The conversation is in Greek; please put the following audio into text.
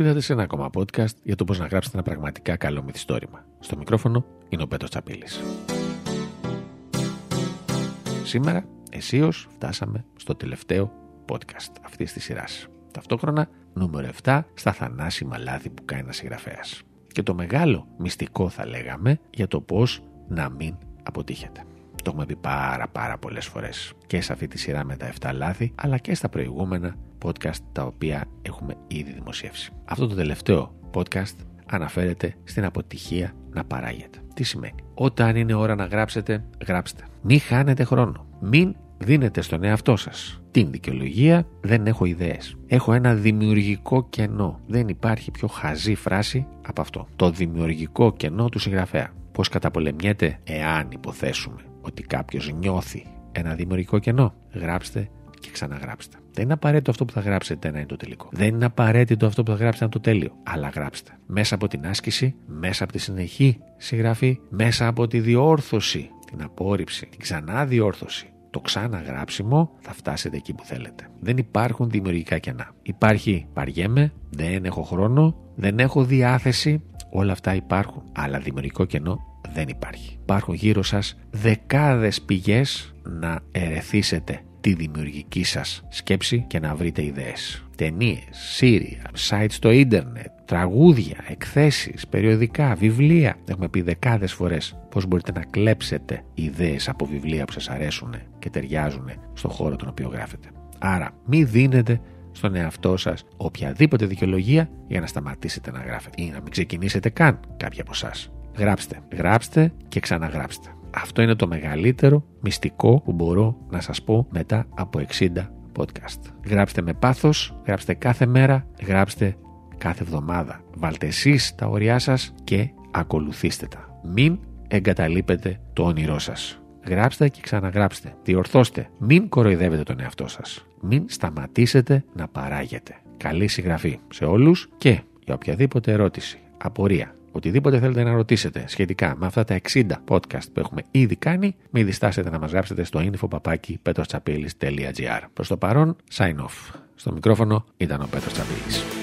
ήρθατε σε ένα ακόμα podcast για το πώς να γράψετε ένα πραγματικά καλό μυθιστόρημα. Στο μικρόφωνο είναι ο Πέτρος Τσαπίλης. Σήμερα, αισίω φτάσαμε στο τελευταίο podcast αυτής της σειράς. Ταυτόχρονα, νούμερο 7 στα θανάσιμα λάθη που κάνει ένα συγγραφέας. Και το μεγάλο μυστικό, θα λέγαμε, για το πώς να μην αποτύχετε. Το έχουμε πει πάρα πάρα πολλές φορές και σε αυτή τη σειρά με τα 7 λάθη αλλά και στα προηγούμενα podcast τα οποία έχουμε ήδη δημοσιεύσει. Αυτό το τελευταίο podcast αναφέρεται στην αποτυχία να παράγεται. Τι σημαίνει; Όταν είναι ώρα να γράψετε, γράψτε. Μην χάνετε χρόνο. Μην δίνετε στον εαυτό σας την δικαιολογία δεν έχω ιδέες. Έχω ένα δημιουργικό κενό. Δεν υπάρχει πιο χαζή φράση από αυτό. Το δημιουργικό κενό του συγγραφέα. Πώς καταπολεμιέται εάν υποθέσουμε ότι κάποιος νιώθει ένα δημιουργικό κενό. Γράψτε και ξαναγράψτε. Δεν είναι απαραίτητο αυτό που θα γράψετε να είναι το τελικό. Δεν είναι απαραίτητο αυτό που θα γράψετε να είναι το τέλειο. Αλλά γράψτε. Μέσα από την άσκηση, μέσα από τη συνεχή συγγραφή, μέσα από τη διόρθωση, την απόρριψη, την ξανά διόρθωση, το ξαναγράψιμο, θα φτάσετε εκεί που θέλετε. Δεν υπάρχουν δημιουργικά κενά. Υπάρχει παριέμαι, δεν έχω χρόνο, δεν έχω διάθεση, όλα αυτά υπάρχουν. Αλλά δημιουργικό κενό δεν υπάρχει. Υπάρχουν γύρω σας δεκάδες πηγές να ερεθίσετε τη δημιουργική σας σκέψη και να βρείτε ιδέες. Ταινίες, σύρια, sites στο ίντερνετ, τραγούδια, εκθέσεις, περιοδικά, βιβλία. Έχουμε πει δεκάδες φορές πώς μπορείτε να κλέψετε ιδέες από βιβλία που σας αρέσουν και ταιριάζουν στον χώρο τον οποίο γράφετε. Άρα μην δίνετε στον εαυτό σας οποιαδήποτε δικαιολογία για να σταματήσετε να γράφετε ή να μην ξεκινήσετε καν κάποια από εσάς. Γράψτε, γράψτε και ξαναγράψτε. Αυτό είναι το μεγαλύτερο μυστικό που μπορώ να σας πω μετά από 60 podcast. Γράψτε με πάθος, γράψτε κάθε μέρα, γράψτε κάθε εβδομάδα. Βάλτε εσείς τα ωριά σας και ακολουθήστε τα. Μην εγκαταλείπετε το όνειρό σας. Γράψτε και ξαναγράψτε. Διορθώστε. Μην κοροϊδεύετε τον εαυτό σας. Μην σταματήσετε να παράγετε. Καλή συγγραφή σε όλους και για οποιαδήποτε ερώτηση, απορία, οτιδήποτε θέλετε να ρωτήσετε σχετικά με αυτά τα 60 podcast που έχουμε ήδη κάνει, μην διστάσετε να μας γράψετε στο info.petrochapillis.gr. Προς το παρόν, sign off. Στο μικρόφωνο ήταν ο Πέτρος Τσαπίλης.